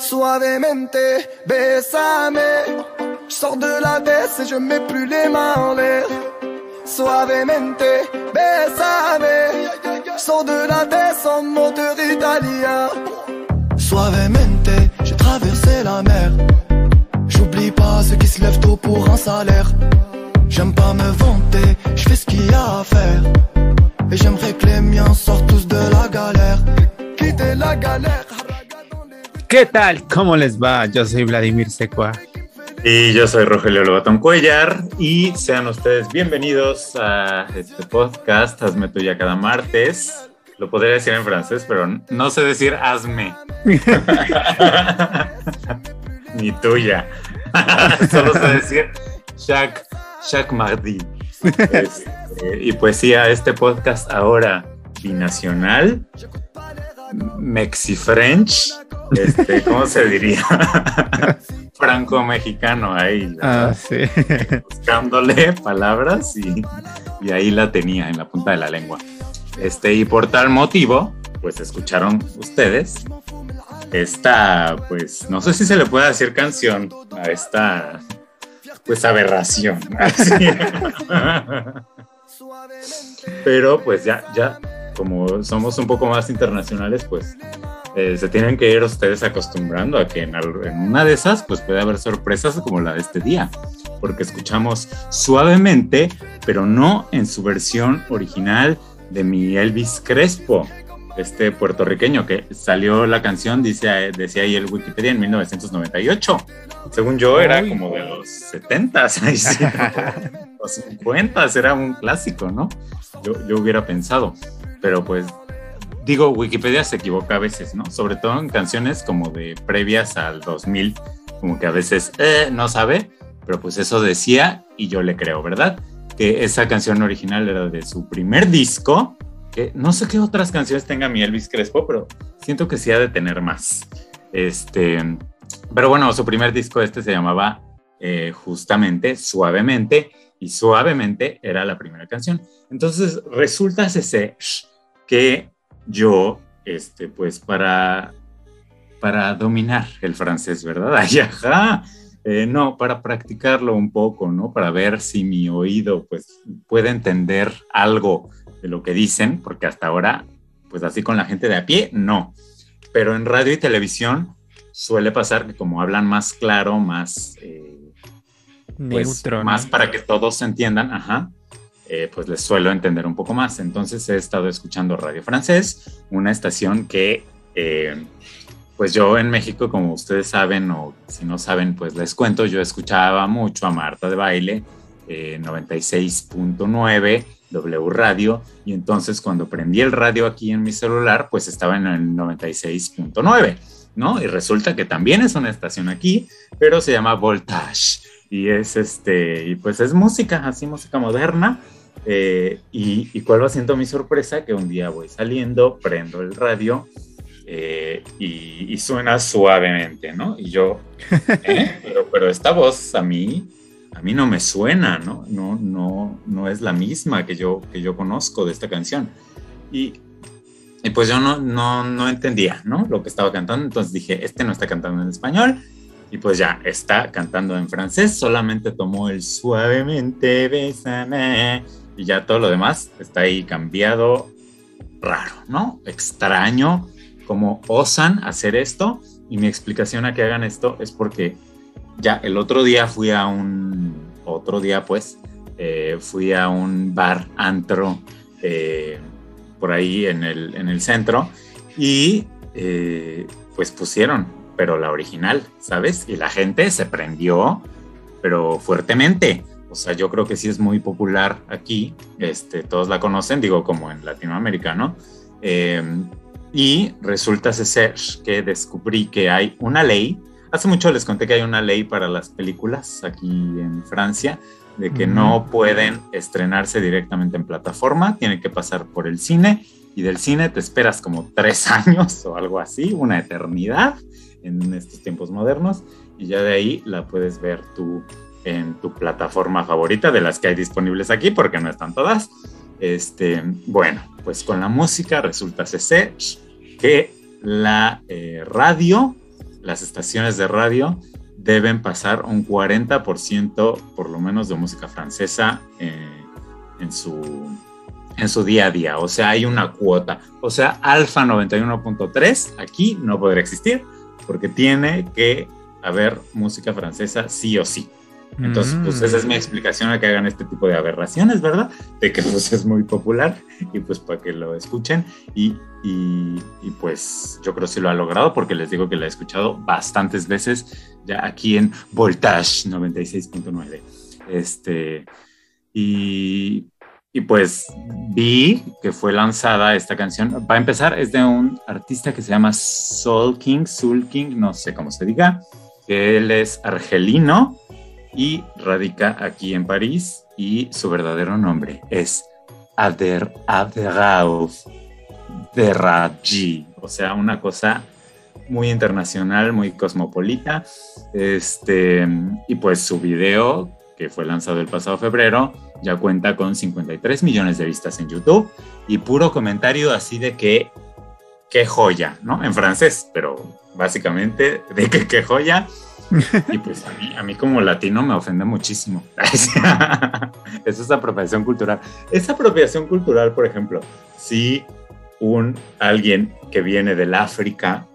suavemente, bésame. Je sors de la baisse et je mets plus les mains en l'air. Suavemente, bésame. Je sors de la baisse en moteur italien. Suavemente, j'ai traversé la mer. J'oublie pas ceux qui se lèvent tôt pour un salaire. J'aime pas me vanter, je fais ce qu'il y a à faire. Et j'aimerais que les miens sortent tous de la galère. Quitter la galère. ¿Qué tal? ¿Cómo les va? Yo soy Vladimir Secua. Y yo soy Rogelio Lobatón Cuellar y sean ustedes bienvenidos a este podcast Hazme tuya cada martes. Lo podría decir en francés, pero no sé decir hazme. Ni tuya. Solo sé decir chaque, chaque mardi. Este, y pues sí, a este podcast ahora binacional, Mexi-French, este, ¿cómo se diría? Franco-mexicano ahí, Ah, sí. buscándole palabras y, y ahí la tenía en la punta de la lengua. Este, y por tal motivo, pues escucharon ustedes esta, pues, no sé si se le puede decir canción a esta, pues, aberración. Pero pues ya, ya, como somos un poco más internacionales, pues eh, se tienen que ir ustedes acostumbrando a que en, en una de esas, pues puede haber sorpresas como la de este día, porque escuchamos suavemente, pero no en su versión original de mi Elvis Crespo, este puertorriqueño que salió la canción, dice, decía ahí el Wikipedia en 1998. Según yo, era como de los 70s, ahí sí, los 50 era un clásico, ¿no? Yo, yo hubiera pensado, pero pues digo, Wikipedia se equivoca a veces, ¿no? Sobre todo en canciones como de previas al 2000, como que a veces eh, no sabe, pero pues eso decía y yo le creo, ¿verdad? Que esa canción original era de su primer disco, que no sé qué otras canciones tenga mi Elvis Crespo, pero siento que sí ha de tener más. Este, pero bueno, su primer disco este se llamaba eh, justamente Suavemente y Suavemente era la primera canción. Entonces resulta ese que yo, este, pues para, para dominar el francés, ¿verdad? Ay, ajá. Eh, no, para practicarlo un poco, ¿no? Para ver si mi oído, pues, puede entender algo de lo que dicen, porque hasta ahora, pues así con la gente de a pie, no. Pero en radio y televisión suele pasar que como hablan más claro, más... eh, pues, Neutro. ¿no? más para que todos se entiendan, ajá, eh, pues les suelo entender un poco más. Entonces he estado escuchando Radio Francés, una estación que, eh, pues yo en México, como ustedes saben, o si no saben, pues les cuento, yo escuchaba mucho a Marta de Baile, eh, 96.9 W Radio, y entonces cuando prendí el radio aquí en mi celular, pues estaba en el 96.9. ¿No? Y resulta que también es una estación aquí, pero se llama Voltage y es este, y pues es música, así música moderna. Eh, y, y cuál va siendo mi sorpresa, que un día voy saliendo, prendo el radio eh, y, y suena suavemente, ¿no? Y yo, ¿eh? pero, pero esta voz a mí, a mí no me suena, ¿no? No, no, no es la misma que yo, que yo conozco de esta canción. Y, y pues yo no, no, no entendía, ¿no? Lo que estaba cantando, entonces dije, este no está cantando en español, y pues ya está cantando en francés, solamente tomó el suavemente, bésame, y ya todo lo demás está ahí cambiado, raro, ¿no? Extraño, cómo osan hacer esto, y mi explicación a que hagan esto es porque ya el otro día fui a un, otro día pues, eh, fui a un bar antro eh, por ahí en el, en el centro, y eh, pues pusieron pero la original, ¿sabes? Y la gente se prendió, pero fuertemente. O sea, yo creo que sí es muy popular aquí, este, todos la conocen, digo, como en Latinoamérica, ¿no? Eh, y resulta ser que descubrí que hay una ley, hace mucho les conté que hay una ley para las películas aquí en Francia, de que no pueden estrenarse directamente en plataforma, tienen que pasar por el cine y del cine te esperas como tres años o algo así, una eternidad en estos tiempos modernos y ya de ahí la puedes ver tú en tu plataforma favorita de las que hay disponibles aquí porque no están todas. Este, bueno, pues con la música resulta ser que la eh, radio las estaciones de radio deben pasar un 40% por lo menos de música francesa eh, en, su, en su día a día. O sea, hay una cuota. O sea, Alfa 91.3 aquí no podría existir porque tiene que haber música francesa sí o sí. Entonces, pues esa es mi mm. explicación a que hagan este tipo de aberraciones, ¿verdad? De que pues es muy popular y pues para que lo escuchen y, y, pues yo creo que sí lo ha logrado porque les digo que lo he escuchado bastantes veces ya aquí en Voltage 96.9. Este, y, y pues vi que fue lanzada esta canción. Va a empezar, es de un artista que se llama Soul King, Soul King, no sé cómo se diga, él es argelino y radica aquí en París y su verdadero nombre es Ader Abderraouf de o sea, una cosa muy internacional, muy cosmopolita. Este, y pues su video, que fue lanzado el pasado febrero, ya cuenta con 53 millones de vistas en YouTube y puro comentario así de que qué joya, ¿no? En francés, pero básicamente de que qué joya y pues a mí, a mí como latino me ofende muchísimo. Eso es apropiación cultural. Esa apropiación cultural, por ejemplo, si un alguien que viene del África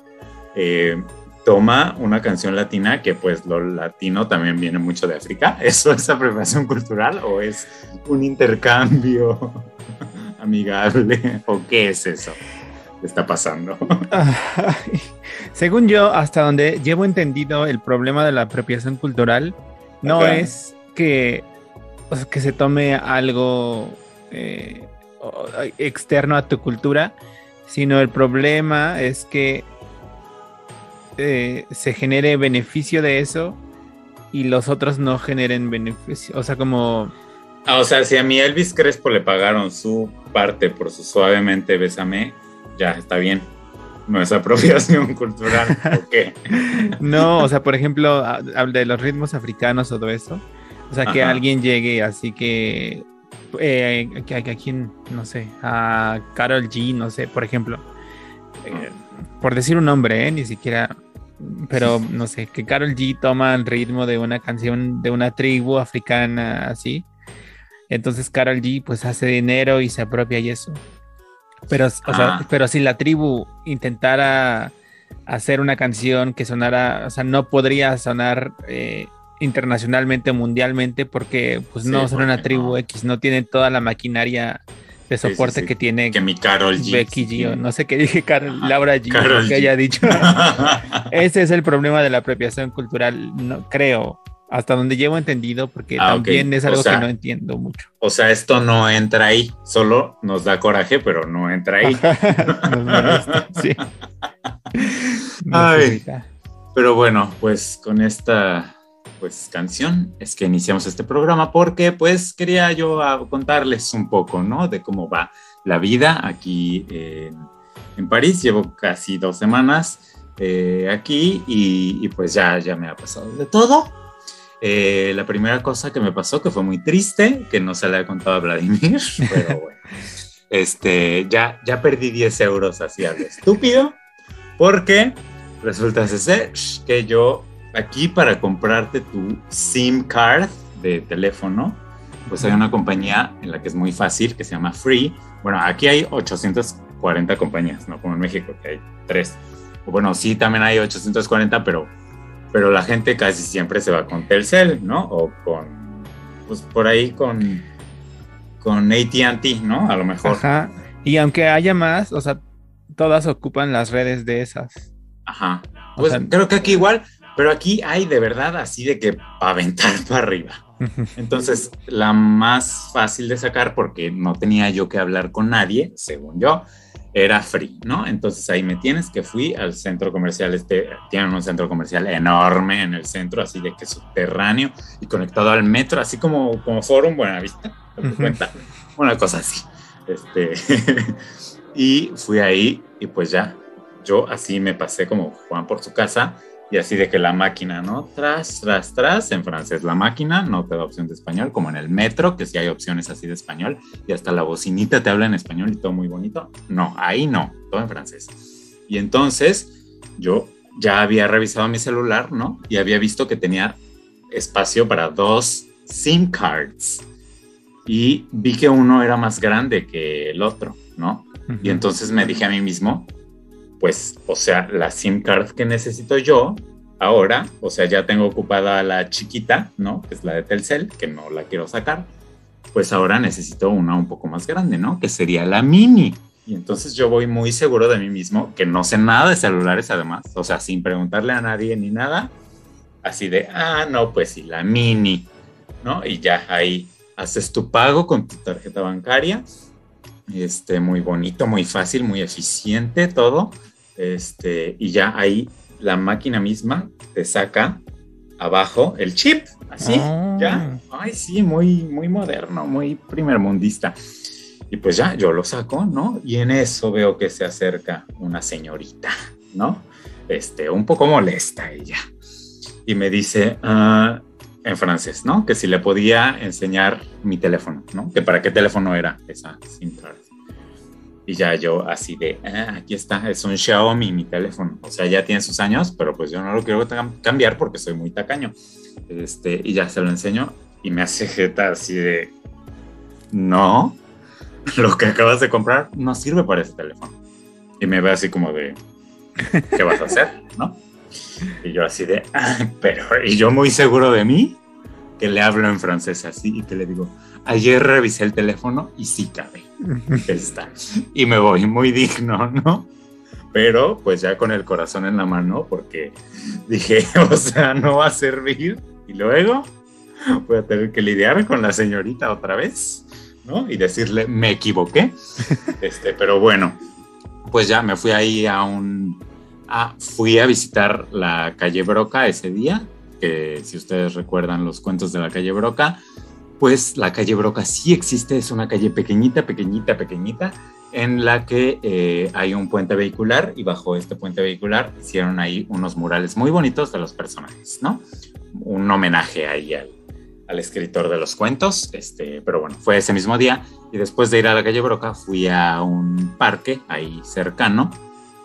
eh, toma una canción latina, que pues lo latino también viene mucho de África, ¿eso es apropiación cultural o es un intercambio amigable o qué es eso? está pasando? Según yo, hasta donde llevo entendido, el problema de la apropiación cultural no es que, que se tome algo eh, externo a tu cultura, sino el problema es que eh, se genere beneficio de eso y los otros no generen beneficio. O sea, como... Ah, o sea, si a mi Elvis Crespo le pagaron su parte por su suavemente Bésame, ya está bien. No es apropiación cultural, ¿o qué? No, o sea, por ejemplo, de los ritmos africanos, todo eso. O sea, que alguien llegue así que. Eh, a, quién, no sé, a Carol G, no sé, por ejemplo. Eh, por decir un nombre, ¿eh? ni siquiera. Pero no sé, que Carol G toma el ritmo de una canción de una tribu africana así. Entonces Carol G pues hace dinero y se apropia y eso. Pero, pero si la tribu intentara hacer una canción que sonara, o sea, no podría sonar eh, internacionalmente, mundialmente, porque pues no son una tribu X, no tiene toda la maquinaria de soporte que tiene que mi Carol G, Becky G, no sé qué dije, Carol, Laura G, que haya dicho. Ese es el problema de la apropiación cultural, no creo hasta donde llevo entendido, porque ah, también es algo que no entiendo mucho. O sea, esto no entra ahí, solo nos da coraje, pero no entra ahí. sí. pero bueno, pues con esta pues canción es que iniciamos este programa porque pues quería yo contarles un poco, ¿no? De cómo va la vida aquí en París. Llevo casi dos semanas eh, aquí y, y, pues ya, ya me ha pasado de todo eh, la primera cosa que me pasó, que fue muy triste, que no se le ha contado a Vladimir, pero bueno, este, ya, ya perdí 10 euros así algo estúpido, porque resulta ser que yo aquí para comprarte tu SIM card de teléfono, pues hay una compañía en la que es muy fácil, que se llama Free. Bueno, aquí hay 840 compañías, no como en México, que hay tres. Bueno, sí, también hay 840, pero pero la gente casi siempre se va con Telcel, ¿no? O con, pues por ahí con, con ATT, ¿no? A lo mejor. Ajá. Y aunque haya más, o sea, todas ocupan las redes de esas. Ajá. Pues creo que aquí igual, pero aquí hay de verdad así de que aventar para arriba. Entonces, la más fácil de sacar, porque no tenía yo que hablar con nadie, según yo, era free, ¿no? Entonces ahí me tienes que fui al centro comercial, este, tienen un centro comercial enorme en el centro, así de que subterráneo y conectado al metro, así como, como Forum Buenavista, ¿te cuenta? Una cosa así. Este, y fui ahí y pues ya, yo así me pasé como Juan por su casa y así de que la máquina, ¿no? Tras, tras, tras, en francés la máquina no te da opción de español, como en el metro, que sí hay opciones así de español, y hasta la bocinita te habla en español y todo muy bonito. No, ahí no, todo en francés. Y entonces yo ya había revisado mi celular, ¿no? Y había visto que tenía espacio para dos SIM cards. Y vi que uno era más grande que el otro, ¿no? Y entonces me dije a mí mismo, pues, o sea, la SIM card que necesito yo ahora, o sea, ya tengo ocupada la chiquita, ¿no? Que es la de Telcel, que no la quiero sacar. Pues ahora necesito una un poco más grande, ¿no? Que sería la mini. Y entonces yo voy muy seguro de mí mismo, que no sé nada de celulares además, o sea, sin preguntarle a nadie ni nada, así de, ah, no, pues sí, la mini, ¿no? Y ya ahí haces tu pago con tu tarjeta bancaria, este, muy bonito, muy fácil, muy eficiente todo, este, y ya ahí la máquina misma te saca abajo el chip, así, ah. ya, ay, sí, muy, muy moderno, muy primermundista. Y pues ya, yo lo saco, ¿no? Y en eso veo que se acerca una señorita, ¿no? Este, un poco molesta ella. Y me dice, ah, en francés, ¿no? Que si le podía enseñar mi teléfono, ¿no? Que para qué teléfono era esa SIM card. Y ya yo así de, ah, aquí está, es un Xiaomi mi teléfono. O sea, ya tiene sus años, pero pues yo no lo quiero cambiar porque soy muy tacaño. Este, y ya se lo enseño y me hace jeta así de, no, lo que acabas de comprar no sirve para ese teléfono. Y me ve así como de, ¿qué vas a hacer? ¿No? Y yo así de, ah, pero, y yo muy seguro de mí, que le hablo en francés así y que le digo, ayer revisé el teléfono y sí cabe. Está. Y me voy muy digno, ¿no? Pero pues ya con el corazón en la mano, porque dije, o sea, no va a servir. Y luego voy a tener que lidiar con la señorita otra vez. ¿no? Y decirle, me equivoqué. este, pero bueno, pues ya me fui ahí a un... fui a visitar la calle Broca ese día, que si ustedes recuerdan los cuentos de la calle Broca, pues la calle Broca sí existe, es una calle pequeñita, pequeñita, pequeñita, en la que eh, hay un puente vehicular y bajo este puente vehicular hicieron ahí unos murales muy bonitos de los personajes, ¿no? Un homenaje ahí al, al escritor de los cuentos, este, pero bueno, fue ese mismo día y después de ir a la calle Broca fui a un parque ahí cercano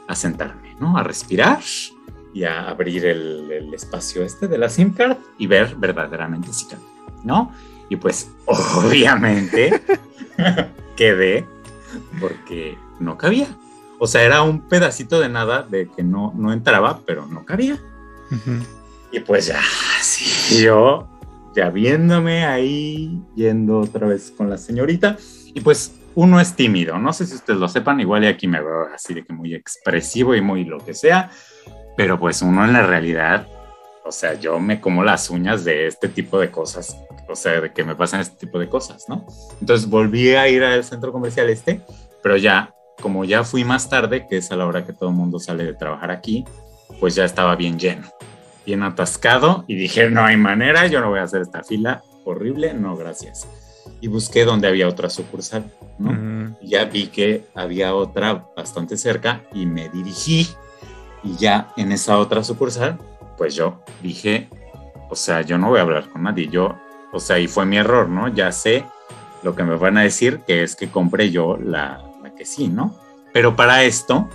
a sentarme, ¿no? A respirar y a abrir el, espacio este de la SIM card y ver verdaderamente si cabía, ¿no? Y pues obviamente quedé porque no cabía. O sea, era un pedacito de nada de que no, no entraba, pero no cabía. Y pues ya, sí, yo ya viéndome ahí, yendo otra vez con la señorita. Y pues uno es tímido, no sé si ustedes lo sepan, igual y aquí me veo así de que muy expresivo y muy lo que sea, pero pues uno en la realidad, o sea, yo me como las uñas de este tipo de cosas, o sea, de que me pasan este tipo de cosas, ¿no? Entonces volví a ir al centro comercial este, pero ya, como ya fui más tarde, que es a la hora que todo el mundo sale de trabajar aquí, pues ya estaba bien lleno bien atascado y dije, no hay manera, yo no voy a hacer esta fila horrible, no, gracias. Y busqué donde había otra sucursal, ¿no? ya vi que había otra bastante cerca y me dirigí y ya en esa otra sucursal, pues yo dije, o sea, yo no voy a hablar con nadie, yo, o sea, y fue mi error, ¿no? Ya sé lo que me van a decir, que es que compré yo la, la que sí, ¿no? Pero para esto,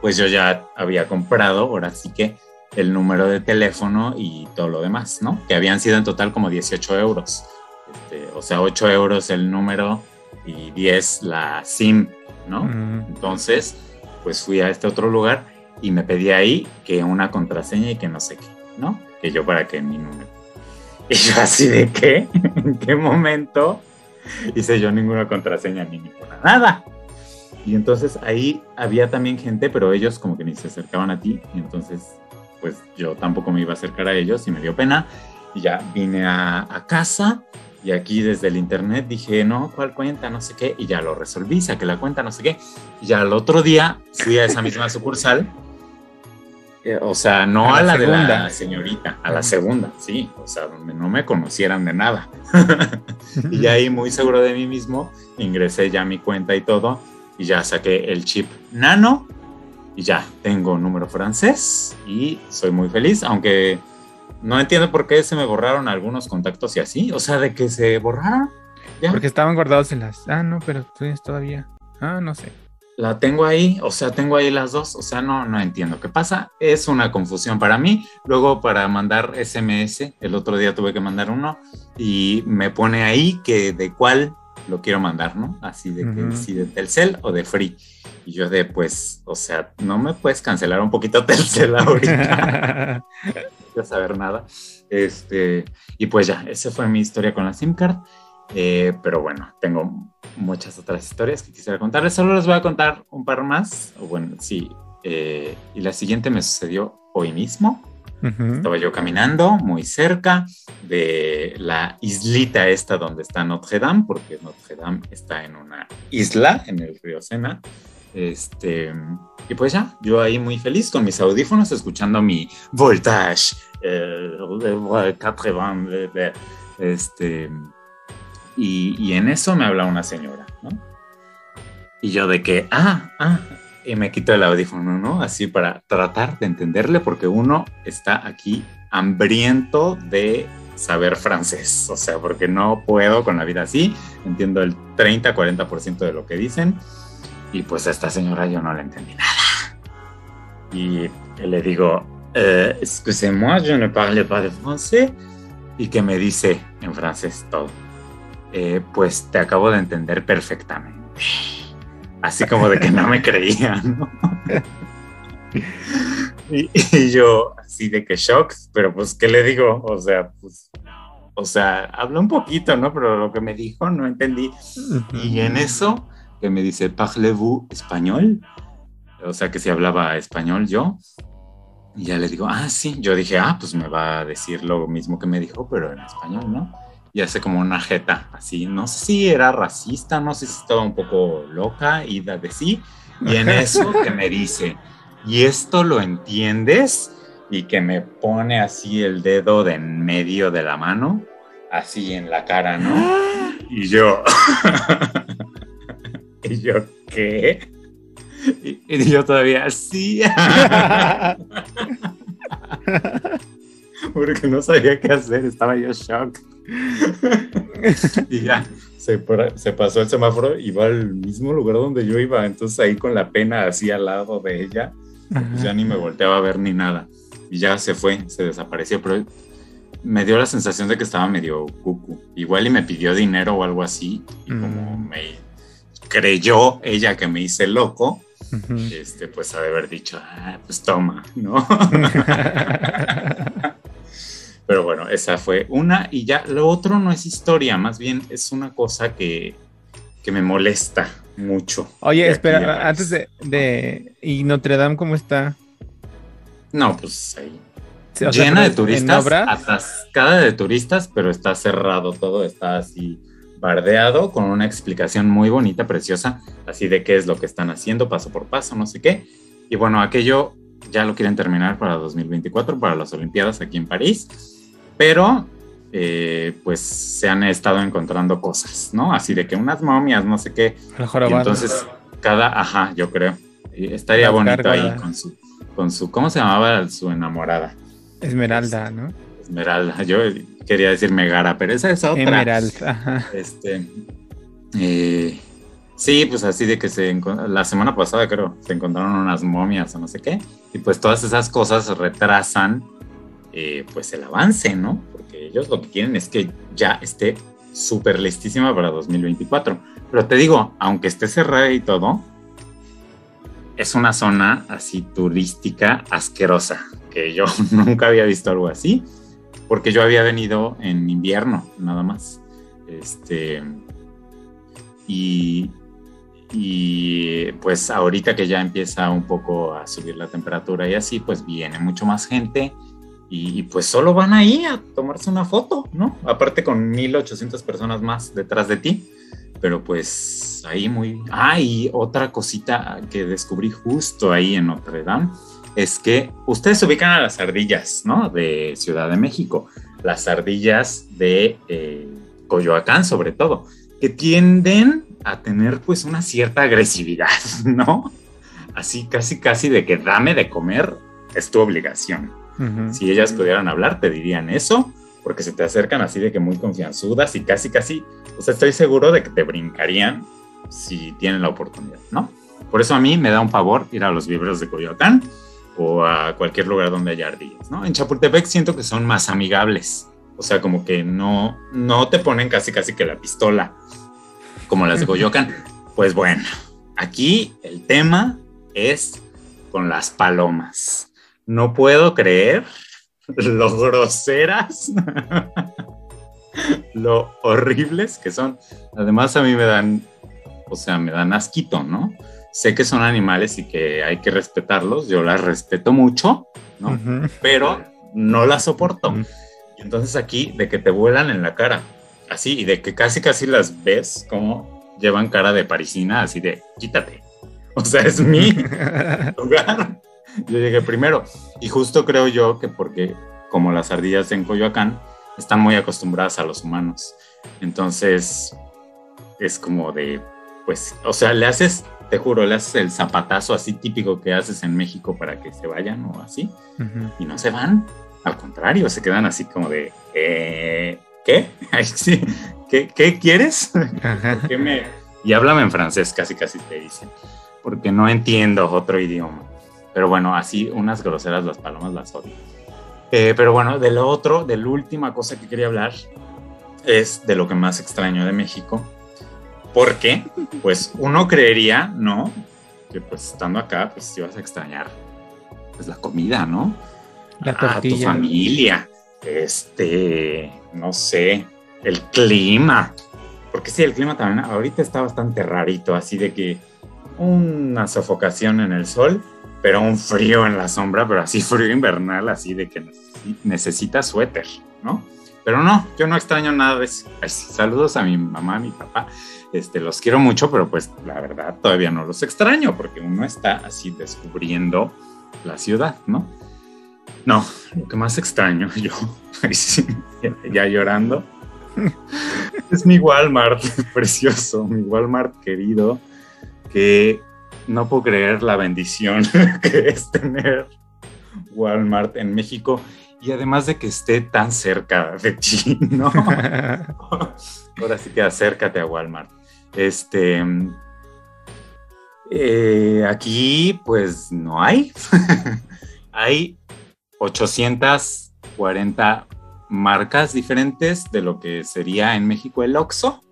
pues yo ya había comprado, ahora sí que el número de teléfono y todo lo demás, ¿no? Que habían sido en total como 18 euros. Este, o sea, 8 euros el número y 10 la SIM, ¿no? Entonces, pues fui a este otro lugar y me pedí ahí que una contraseña y que no sé qué, ¿no? Que yo para qué mi número. Y yo así de qué, en qué momento hice yo ninguna contraseña ni ninguna nada. Y entonces ahí había también gente, pero ellos como que ni se acercaban a ti. Y entonces pues yo tampoco me iba a acercar a ellos y me dio pena. Y ya vine a, casa y aquí desde el internet dije, no, ¿cuál cuenta? No sé qué. Y ya lo resolví, saqué la cuenta, no sé qué. Y ya el otro día fui a esa misma sucursal. Eh, o sea, no a, la, de la señorita, a la segunda, sí. O sea, donde no me conocieran de nada. y ahí, muy seguro de mí mismo, ingresé ya mi cuenta y todo. Y ya saqué el chip nano y ya, tengo número francés y soy muy feliz, aunque no entiendo por qué se me borraron algunos contactos y así, o sea, de que se borraron. Porque estaban guardados en las... Ah, no, pero tienes todavía... Ah, no sé. La tengo ahí, o sea, tengo ahí las dos, o sea, no, no entiendo qué pasa. Es una confusión para mí. Luego para mandar SMS, el otro día tuve que mandar uno y me pone ahí que de cuál lo quiero mandar, ¿no? Así de que si de Telcel o de Free. Y yo de, pues, o sea, no me puedes cancelar un poquito Telcel ahorita. no quiero saber nada. Este, y pues ya, esa fue mi historia con la SIM card. Eh, pero bueno, tengo muchas otras historias que quisiera contarles. Solo les voy a contar un par más. O bueno, sí. Eh, y la siguiente me sucedió hoy mismo. Estaba yo caminando muy cerca de la islita esta donde está Notre Dame, porque Notre Dame está en una isla en el río Sena. Este, y pues ya, yo ahí muy feliz con mis audífonos, escuchando mi voltage, eh, 80, este, y, y, en eso me habla una señora, ¿no? Y yo de que, ah, ah, y me quito el audífono, ¿no? Así para tratar de entenderle, porque uno está aquí hambriento de saber francés, o sea, porque no puedo con la vida así, entiendo el 30-40% de lo que dicen, y pues a esta señora yo no le entendí nada. Y le digo, eh, excusez-moi, je ne parle pas de français, y que me dice en francés todo. Eh, pues te acabo de entender perfectamente. Así como de que no me creían, ¿no? y, yo, así de que shock, pero pues, ¿qué le digo? O sea, pues, o sea, habló un poquito, ¿no? Pero lo que me dijo no entendí. Y en eso, que me dice, ¿parlez-vous español? O sea, que si hablaba español yo. Y ya le digo, ah, sí. Yo dije, ah, pues me va a decir lo mismo que me dijo, pero en español, ¿no? Y hace como una jeta, así, no sé si era racista, no sé si estaba un poco loca, ida de sí, y en eso que me dice, ¿y esto lo entiendes? Y que me pone así el dedo de en medio de la mano, así en la cara, ¿no? Y yo, y yo, ¿qué? Y, yo todavía, sí. Porque no sabía qué hacer, estaba yo shock. y ya, se, pasó el semáforo y va al mismo lugar donde yo iba. Entonces ahí con la pena así al lado de ella, pues ya ni me volteaba a ver ni nada. Y ya se fue, se desapareció. Pero me dio la sensación de que estaba medio cucu. Igual y me pidió dinero o algo así. Y como me creyó ella que me hice loco, este, pues ha de haber dicho, ah, pues toma, ¿no? Pero bueno, esa fue una y ya lo otro no es historia, más bien es una cosa que, que me molesta mucho. Oye, espera, antes de, ¿Y Notre Dame cómo está? No, pues ahí. Llena de turistas, atascada de turistas, pero está cerrado todo, está así bardeado con una explicación muy bonita, preciosa, así de qué es lo que están haciendo paso por paso, no sé qué. Y bueno, aquello ya lo quieren terminar para 2024, para las Olimpiadas aquí en París pero eh, pues se han estado encontrando cosas, ¿no? Así de que unas momias, no sé qué. Y entonces, cada, ajá, yo creo. Estaría bonito ahí con su, con su, ¿cómo se llamaba su enamorada? Esmeralda, ¿no? Esmeralda, yo quería decir Megara, pero esa es otra. Esmeralda, ajá. Este, eh, sí, pues así de que se, la semana pasada creo, se encontraron unas momias o no sé qué, y pues todas esas cosas retrasan eh, pues el avance, ¿no? Porque ellos lo que quieren es que ya esté súper listísima para 2024. Pero te digo, aunque esté cerrada y todo, es una zona así turística asquerosa, que yo nunca había visto algo así, porque yo había venido en invierno, nada más. Este, y, y pues ahorita que ya empieza un poco a subir la temperatura y así, pues viene mucho más gente y, pues solo van ahí a tomarse una foto, ¿no? Aparte con 1800 personas más detrás de ti. Pero pues ahí muy... Ah, y otra cosita que descubrí justo ahí en Notre Dame es que ustedes se ubican a las ardillas, ¿no? De Ciudad de México. Las ardillas de eh, Coyoacán sobre todo, que tienden a tener pues una cierta agresividad, ¿no? Así casi casi de que dame de comer es tu obligación. Si ellas pudieran hablar, te dirían eso, porque se te acercan así de que muy confianzudas y casi, casi, o sea, estoy seguro de que te brincarían si tienen la oportunidad, ¿no? Por eso a mí me da un favor ir a los viveros de Coyoacán o a cualquier lugar donde haya ardillas, ¿no? En Chapultepec siento que son más amigables, o sea, como que no, no te ponen casi casi que la pistola, como las de Coyoacán. Pues bueno, aquí el tema es con las palomas. No puedo creer lo groseras, lo horribles que son. Además a mí me dan, o sea, me dan asquito, ¿no? Sé que son animales y que hay que respetarlos, yo las respeto mucho, ¿no? Pero no las soporto. Y entonces aquí, de que te vuelan en la cara, así, y de que casi casi las ves como llevan cara de parisina, así de, quítate. O sea, es mi lugar. Yo llegué primero. Y justo creo yo que porque, como las ardillas en Coyoacán, están muy acostumbradas a los humanos. Entonces, es como de, pues, o sea, le haces, te juro, le haces el zapatazo así típico que haces en México para que se vayan o así, y no se van. Al contrario, se quedan así como de, eh, ¿qué? ¿Qué, ¿Qué, quieres? ¿Qué me... Y háblame en francés, casi casi te dicen, porque no entiendo otro idioma. Pero bueno, así unas groseras las palomas las odio. Eh, pero bueno, de lo otro, de la última cosa que quería hablar es de lo que más extraño de México. Porque, pues, uno creería, ¿no? Que pues estando acá, pues ibas a extrañar, pues la comida, ¿no? La tortilla. A tu familia, este, no sé, el clima. Porque sí, el clima también ahorita está bastante rarito, así de que una sofocación en el sol pero un frío en la sombra, pero así frío invernal, así de que necesita suéter, ¿no? Pero no, yo no extraño nada de eso. Saludos a mi mamá, a mi papá. Este, los quiero mucho, pero pues la verdad todavía no los extraño porque uno está así descubriendo la ciudad, ¿no? No, lo que más extraño yo, ya llorando, es mi Walmart precioso, mi Walmart querido, que no puedo creer la bendición que es tener Walmart en México y además de que esté tan cerca de ti, ¿no? Ahora sí que acércate a Walmart. Este, eh, aquí pues no hay. hay 840 marcas diferentes de lo que sería en México el Oxxo,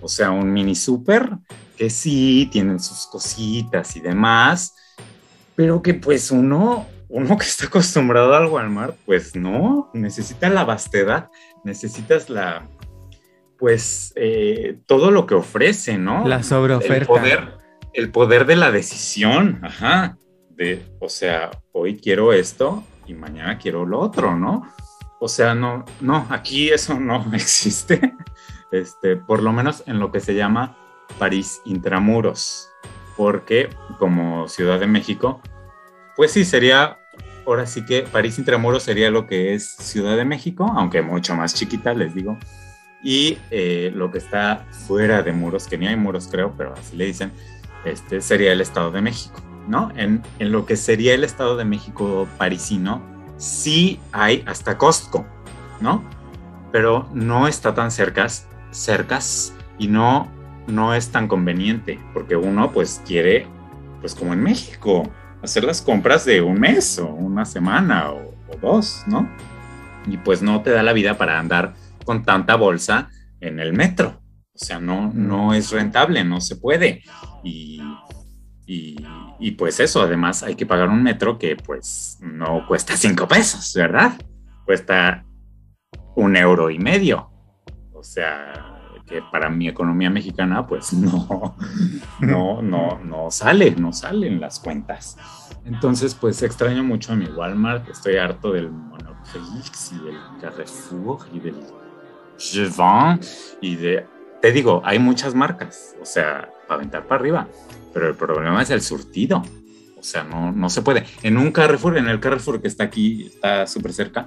o sea, un mini super que sí, tienen sus cositas y demás, pero que pues uno, uno que está acostumbrado al Walmart, pues no, necesita la vastedad, necesitas la, pues eh, todo lo que ofrece, ¿no? La sobreoferta. El poder, el poder de la decisión, ajá, de, o sea, hoy quiero esto y mañana quiero lo otro, ¿no? O sea, no, no, aquí eso no existe, este, por lo menos en lo que se llama París intramuros, porque como Ciudad de México, pues sí, sería, ahora sí que París intramuros sería lo que es Ciudad de México, aunque mucho más chiquita, les digo, y eh, lo que está fuera de muros, que ni hay muros creo, pero así le dicen, este sería el Estado de México, ¿no? En, en lo que sería el Estado de México parisino, sí hay hasta Costco, ¿no? Pero no está tan cercas, cercas y no no es tan conveniente, porque uno pues quiere, pues como en México, hacer las compras de un mes o una semana o, dos, ¿no? Y pues no te da la vida para andar con tanta bolsa en el metro. O sea, no, no es rentable, no se puede. Y, y, pues eso, además hay que pagar un metro que pues no cuesta cinco pesos, ¿verdad? Cuesta un euro y medio. O sea, para mi economía mexicana, pues no, no, no, no sale, no salen las cuentas. Entonces, pues extraño mucho a mi Walmart, estoy harto del Monoprix y del Carrefour y del Jevin y de, te digo, hay muchas marcas, o sea, para aventar para arriba, pero el problema es el surtido. O sea, no, no se puede. En un Carrefour, en el Carrefour que está aquí, está súper cerca,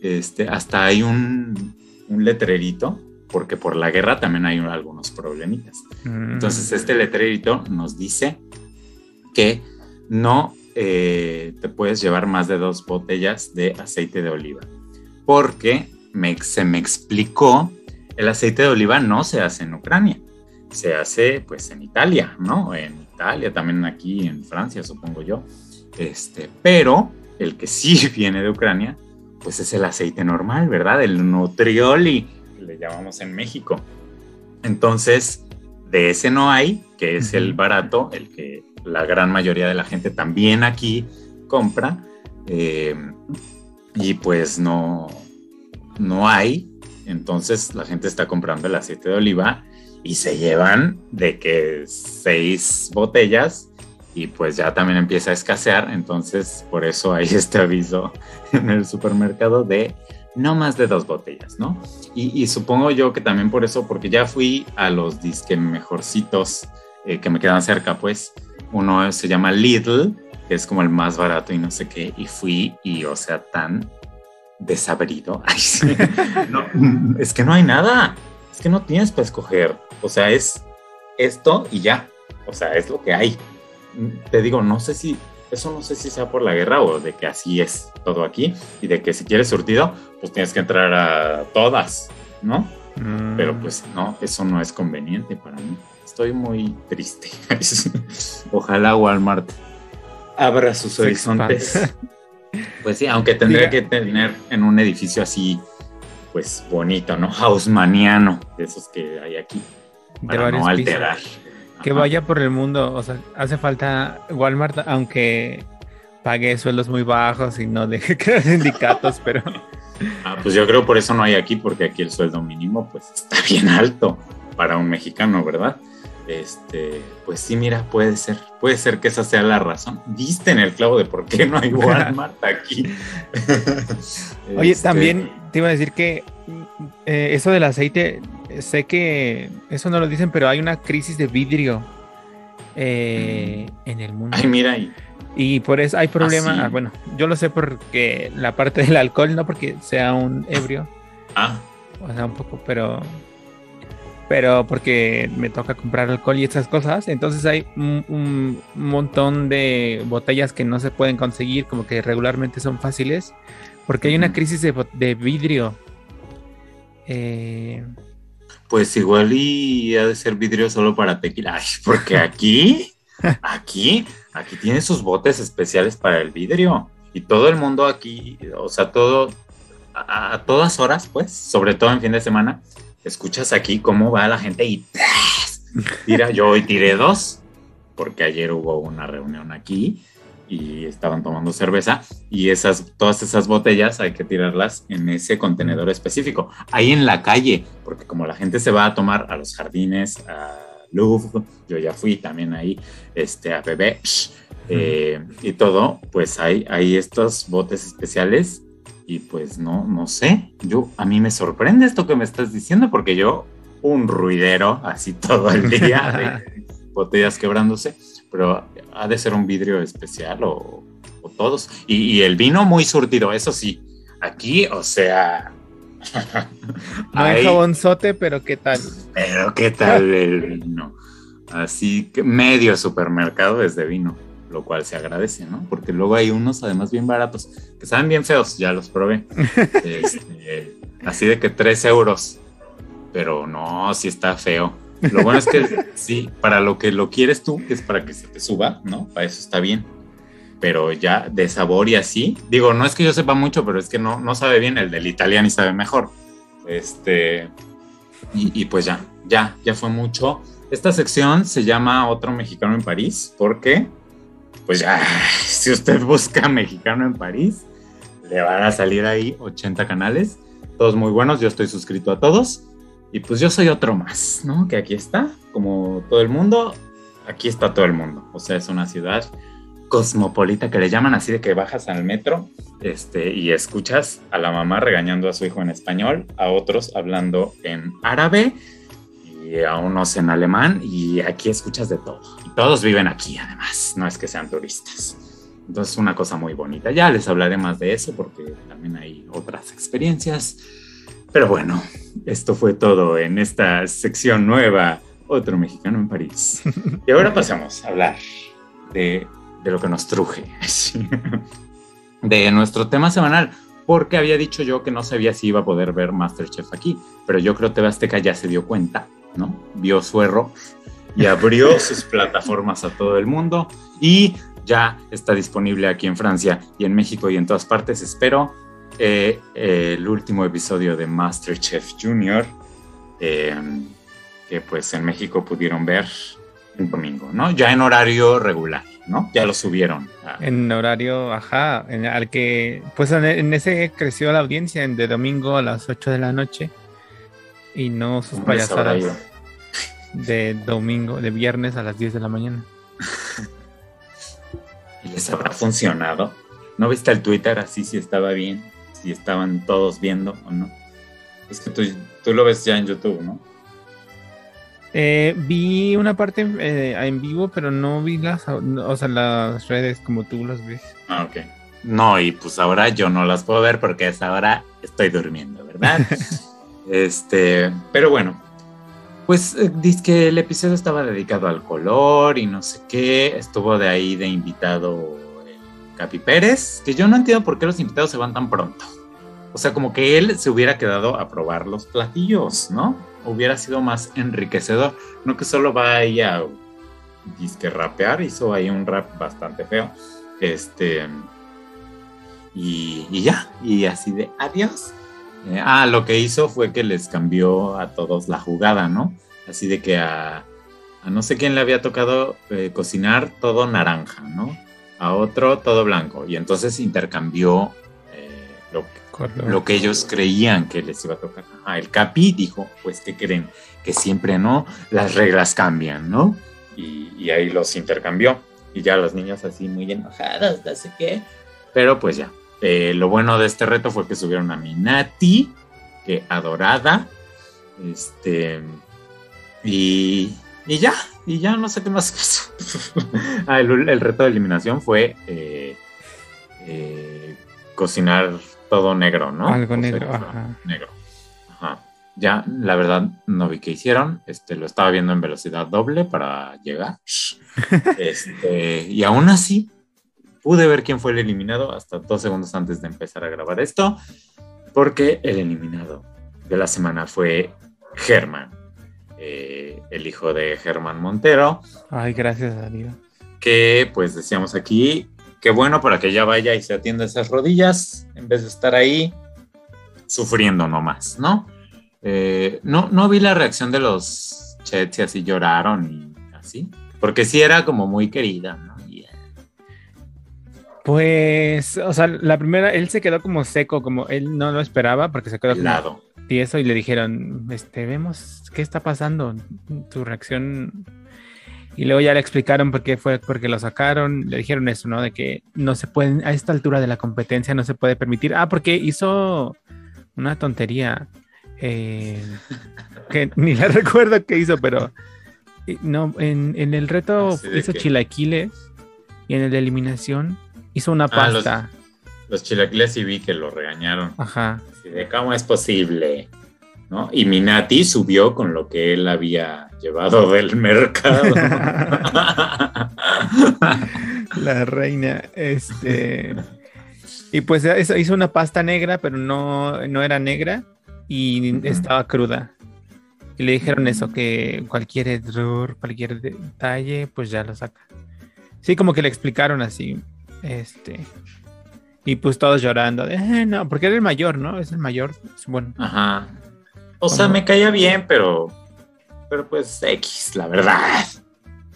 este, hasta hay un, un letrerito porque por la guerra también hay algunos problemitas. Mm. Entonces, este letrerito nos dice que no eh, te puedes llevar más de dos botellas de aceite de oliva, porque se me explicó, el aceite de oliva no se hace en Ucrania, se hace pues en Italia, ¿no? En Italia, también aquí en Francia, supongo yo. Este, pero el que sí viene de Ucrania, pues es el aceite normal, ¿verdad? El Nutrioli, le llamamos en México. Entonces, de ese no hay, que es el barato, el que la gran mayoría de la gente también aquí compra. Eh, y pues no, no hay. Entonces la gente está comprando el aceite de oliva y se llevan de que seis botellas y pues ya también empieza a escasear. Entonces por eso hay este aviso en el supermercado de no más de dos botellas, ¿no? Y, supongo yo que también por eso, porque ya fui a los disque mejorcitos eh, que me quedan cerca, pues uno se llama Lidl, que es como el más barato y no sé qué, y fui y, o sea, tan desabrido. es que no hay nada, es que no tienes para escoger, o sea, es esto y ya, o sea, es lo que hay. Te digo, no sé si, eso no sé si sea por la guerra o de que así es todo aquí y de que si quieres surtido, pues tienes que entrar a todas, ¿no? Mm. Pero pues no, eso no es conveniente para mí. Estoy muy triste. Ojalá Walmart abra sus horizontes. Pues sí, aunque tendría que tener en un edificio así, pues bonito, ¿no? Hausmaniano, de esos que hay aquí, para no alterar. Que vaya por el mundo, o sea, hace falta Walmart, aunque pague sueldos muy bajos y no deje crear sindicatos, pero... Ah, pues yo creo por eso no hay aquí, porque aquí el sueldo mínimo pues está bien alto para un mexicano, ¿verdad? Este, pues sí, mira, puede ser, puede ser que esa sea la razón. Viste en el clavo de por qué no hay Walmart aquí. Oye, este, también te iba a decir que eh, eso del aceite, sé que eso no lo dicen, pero hay una crisis de vidrio eh, mm. en el mundo. Ay, mira ahí. Y por eso hay problema. Ah, bueno, yo lo sé porque la parte del alcohol, no porque sea un ebrio. Ah. O sea, un poco, pero pero porque me toca comprar alcohol y esas cosas. Entonces hay un, montón de botellas que no se pueden conseguir, como que regularmente son fáciles, porque hay una crisis de, vidrio. Eh, pues igual y ha de ser vidrio solo para tequila, porque aquí, aquí, aquí tienen sus botes especiales para el vidrio. Y todo el mundo aquí, o sea, todo, a todas horas, pues, sobre todo en fin de semana, escuchas aquí cómo va la gente y tira, yo hoy tiré dos, porque ayer hubo una reunión aquí y estaban tomando cerveza y esas, todas esas botellas hay que tirarlas en ese contenedor específico, ahí en la calle, porque como la gente se va a tomar a los jardines, a Louvre, yo ya fui también ahí, este, a Bebé eh, y todo, pues hay, hay estos botes especiales y pues no, no sé, yo a mí me sorprende esto que me estás diciendo porque yo un ruidero así todo el día de botellas quebrándose, pero ha de ser un vidrio especial o, todos. Y, el vino muy surtido, eso sí, aquí, o sea... no hay jabonzote, pero ¿qué tal? Pero ¿qué tal el vino? Así que medio supermercado es de vino lo cual se agradece, ¿no? Porque luego hay unos además bien baratos, que saben bien feos, ya los probé. Este, así de que 3 euros, pero no, sí está feo. Lo bueno es que sí, para lo que lo quieres tú, que es para que se te suba, ¿no? Para eso está bien. Pero ya de sabor y así, digo, no es que yo sepa mucho, pero es que no, no sabe bien, el del italiano y sabe mejor. Este, y, y pues ya, ya, ya fue mucho. Esta sección se llama Otro Mexicano en París, porque pues ya, si usted busca mexicano en París, le van a salir ahí 80 canales, todos muy buenos, yo estoy suscrito a todos. Y pues yo soy otro más, ¿no? Que aquí está, como todo el mundo, aquí está todo el mundo. O sea, es una ciudad cosmopolita que le llaman así de que bajas al metro este, y escuchas a la mamá regañando a su hijo en español, a otros hablando en árabe y a unos en alemán y aquí escuchas de todo. Y todos viven aquí además, no es que sean turistas. Entonces una cosa muy bonita. Ya les hablaré más de eso porque también hay otras experiencias. Pero bueno, esto fue todo en esta sección nueva, otro mexicano en París. Y ahora pasamos a hablar de, de lo que nos truje, de nuestro tema semanal porque había dicho yo que no sabía si iba a poder ver Masterchef aquí, pero yo creo que TV Azteca ya se dio cuenta ¿no? Vio su error y abrió sus plataformas a todo el mundo y ya está disponible aquí en Francia y en México y en todas partes. Espero eh, el último episodio de MasterChef Junior, eh, que pues en México pudieron ver el domingo, ¿no? Ya en horario regular, ¿no? Ya lo subieron. En horario, ajá, en, al que, pues en, ese creció la audiencia, en de domingo a las 8 de la noche y no sus payasadas de domingo, de viernes a las 10 de la mañana. ¿Y les habrá funcionado? ¿No viste el Twitter así si estaba bien? Si estaban todos viendo o no. Es que tú, tú lo ves ya en YouTube, ¿no? Eh, vi una parte eh, en vivo, pero no vi las, o sea, las redes como tú las ves. Ah, ok. No, y pues ahora yo no las puedo ver porque hasta ahora estoy durmiendo, ¿verdad? este, pero bueno, pues eh, dice que el episodio estaba dedicado al color y no sé qué. Estuvo de ahí de invitado el Capi Pérez, que yo no entiendo por qué los invitados se van tan pronto. O sea, como que él se hubiera quedado a probar los platillos, ¿no? Hubiera sido más enriquecedor. No que solo va ahí a disque rapear, hizo ahí un rap bastante feo. Este. Y, ya, y así de adiós. Eh, ah, lo que hizo fue que les cambió a todos la jugada, ¿no? Así de que a, a no sé quién le había tocado eh, cocinar todo naranja, ¿no? A otro todo blanco. Y entonces intercambió eh, lo que lo que ellos creían que les iba a tocar. Ah, el Capi dijo, pues, ¿qué creen? Que siempre no, las reglas cambian, ¿no? Y, ahí los intercambió. Y ya los niños así muy enojados, no sé qué. Pero pues ya. Eh, lo bueno de este reto fue que subieron a Minati, que adorada. Este. Y, y ya, y ya no sé qué más. ah, el, reto de eliminación fue eh, eh, cocinar todo negro, ¿no? Algo negro, ajá. Negro. Ajá. Ya, la verdad, no vi qué hicieron. Este, lo estaba viendo en velocidad doble para llegar. este, y aún así, pude ver quién fue el eliminado hasta dos segundos antes de empezar a grabar esto, porque el eliminado de la semana fue Germán, eh, el hijo de Germán Montero. Ay, gracias a Que, pues decíamos aquí, qué bueno para que ya vaya y se atienda esas rodillas en vez de estar ahí sufriendo nomás, ¿no? Eh, no, no vi la reacción de los chets y así lloraron y así, porque sí era como muy querida, ¿no? Pues, o sea, la primera, él se quedó como seco, como él no lo esperaba porque se quedó lado. tieso y le dijeron, este, vemos qué está pasando, tu reacción y luego ya le explicaron por qué fue, porque lo sacaron, le dijeron eso, ¿no? De que no se pueden, a esta altura de la competencia no se puede permitir. Ah, porque hizo una tontería. Eh, que ni la recuerdo qué hizo, pero no, en, el reto hizo chilaquiles y en el de eliminación hizo una ah, pasta. los, chilaquiles sí vi que lo regañaron. Ajá. de cómo es posible. ¿No? Y Minati subió con lo que él había llevado del mercado. La reina, este. Y pues hizo una pasta negra, pero no, no era negra y estaba cruda. Y le dijeron eso, que cualquier error, cualquier detalle, pues ya lo saca. Sí, como que le explicaron así. Este. Y pues todos llorando. Eh, no, porque era el mayor, ¿no? Es el mayor. bueno. Ajá. O sea, me caía bien, pero, pero pues X, la verdad.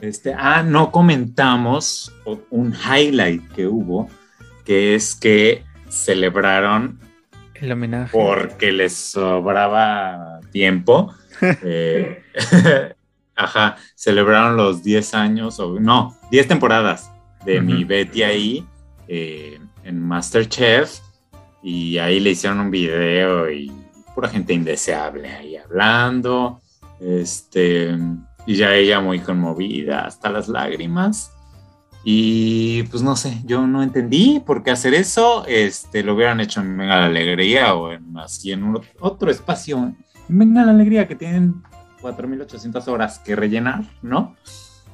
Este, ah, no comentamos un highlight que hubo, que es que celebraron el homenaje porque les sobraba tiempo. Eh, ajá, celebraron los 10 años, o no, 10 temporadas de mi Betty ahí eh, en Masterchef y ahí le hicieron un video y pura gente indeseable ahí hablando, este, y ya ella muy conmovida hasta las lágrimas. Y pues no sé, yo no entendí por qué hacer eso. Este, lo hubieran hecho en Venga la Alegría o en así en otro espacio. En Venga la Alegría que tienen 4.800 horas que rellenar, ¿no?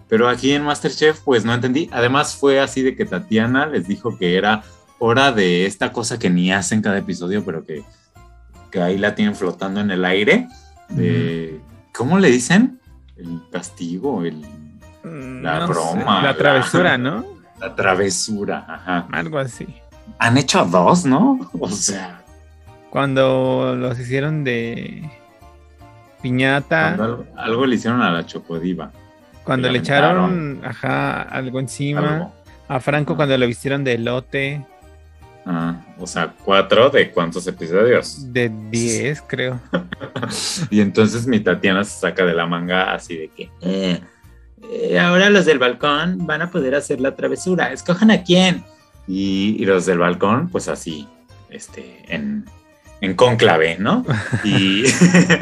Pero aquí en Masterchef pues no entendí. Además fue así de que Tatiana les dijo que era hora de esta cosa que ni hacen cada episodio, pero que que ahí la tienen flotando en el aire. ¿Cómo le dicen? el castigo, el, Mm, La no broma, La la- travesura, ¿no? la travesura, ajá. Algo así. Han hecho dos, ¿no? O sea, Cuando los hicieron de piñata, algo, algo le hicieron a la Chocodiva. cuando le echaron, ajá, algo encima. Algo. A Franco cuando lo vistieron de elote, Ah, o sea, cuatro de cuántos episodios. de 10, creo. Y entonces mi Tatiana se saca de la manga así de que "Eh, eh, ahora los del balcón van a poder hacer la travesura, escojan a quién. Y, y los del balcón, pues así, este, en, en cónclave, ¿no? Y,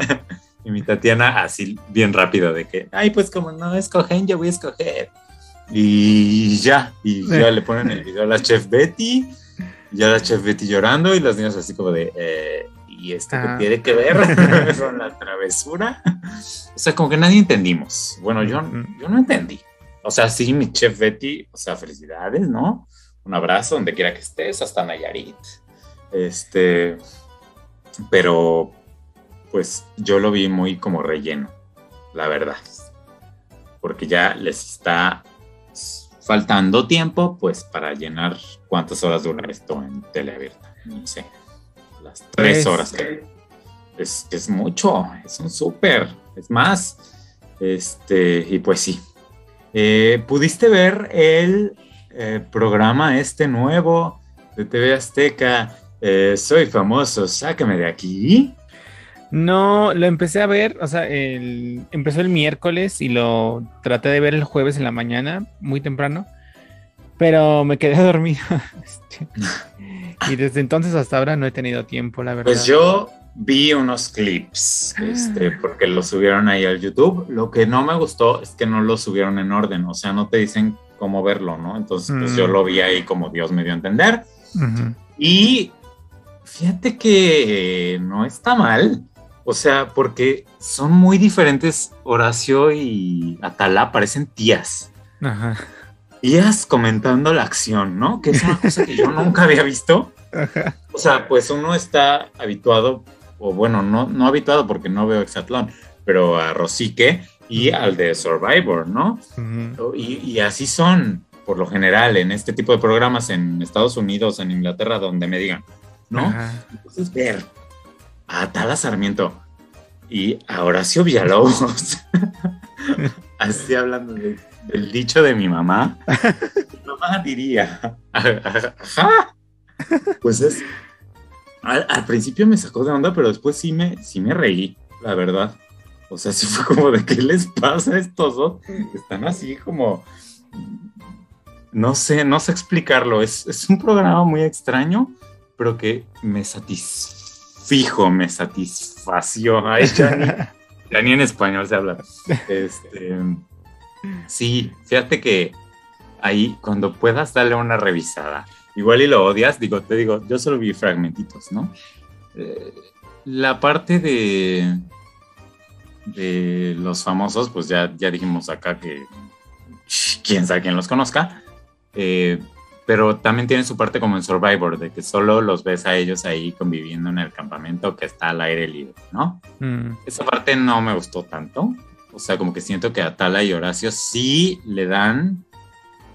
y mi Tatiana así bien rápido de que, ay, pues como no escogen, yo voy a escoger. Y ya, y ya le ponen el video a la chef Betty, ya la chef Betty llorando y los niños así como de, eh, ¿y esto qué Ah. tiene que ver con la travesura? O sea, como que nadie entendimos. Bueno, yo, yo no entendí. O sea, sí, mi chef Betty, o sea, felicidades, ¿no? Un abrazo donde quiera que estés, hasta Nayarit. Este, pero pues yo lo vi muy como relleno, la verdad. Porque ya les está faltando tiempo, pues, para llenar cuántas horas dura esto en teleabierta. No sé, las tres horas. que- Es, es mucho, es un súper, es más. Este, y pues sí. Eh, ¿Pudiste ver el eh, programa este nuevo de TV Azteca? Eh, soy famoso, sácame de aquí. No, lo empecé a ver, o sea, el, empezó el miércoles y lo traté de ver el jueves en la mañana, muy temprano, pero me quedé dormido. este, y desde entonces hasta ahora no he tenido tiempo, la verdad. Pues yo vi unos clips, este, porque lo subieron ahí al YouTube. Lo que no me gustó es que no lo subieron en orden, o sea, no te dicen cómo verlo, ¿no? Entonces, pues Mm. yo lo vi ahí como Dios me dio a entender. Ujú. Y fíjate que no está mal. O sea, porque son muy diferentes Horacio y Atala, parecen tías. Ajá. Tías comentando la acción, ¿no? Que es una cosa que yo nunca había visto. Ajá. O sea, pues uno está habituado, o bueno, no, no habituado porque no veo Exatlón, pero a Rosique y al de Survivor, ¿no? Y así son, por lo general, en este tipo de programas en Estados Unidos, en Inglaterra, donde me digan, ¿no? Ajá. Entonces, ver a Atala Sarmiento y a Horacio Villalobos, así hablando de- del dicho de mi mamá, mi mamá diría, ajá, pues es, al, al principio me sacó de onda, pero después sí me, sí me reí, la verdad. O sea, sí fue como de qué les pasa a estos dos. Están así como, no sé, no sé explicarlo. Es, es un programa muy extraño, pero que me satisfijo, me satisfació. Ay, ya ni, ya ni en español se habla. Este, sí, fíjate que ahí cuando puedas darle una revisada. Igual y lo odias, digo, te digo, yo solo vi fragmentitos, ¿no? Eh, la parte de de los famosos, pues ya, ya dijimos acá que quién sabe quién los conozca, eh, pero también tiene su parte como en Survivor, de que solo los ves a ellos ahí conviviendo en el campamento que está al aire libre, ¿no? Mm. Esa parte no me gustó tanto, o sea, como que siento que Atala y Horacio sí le dan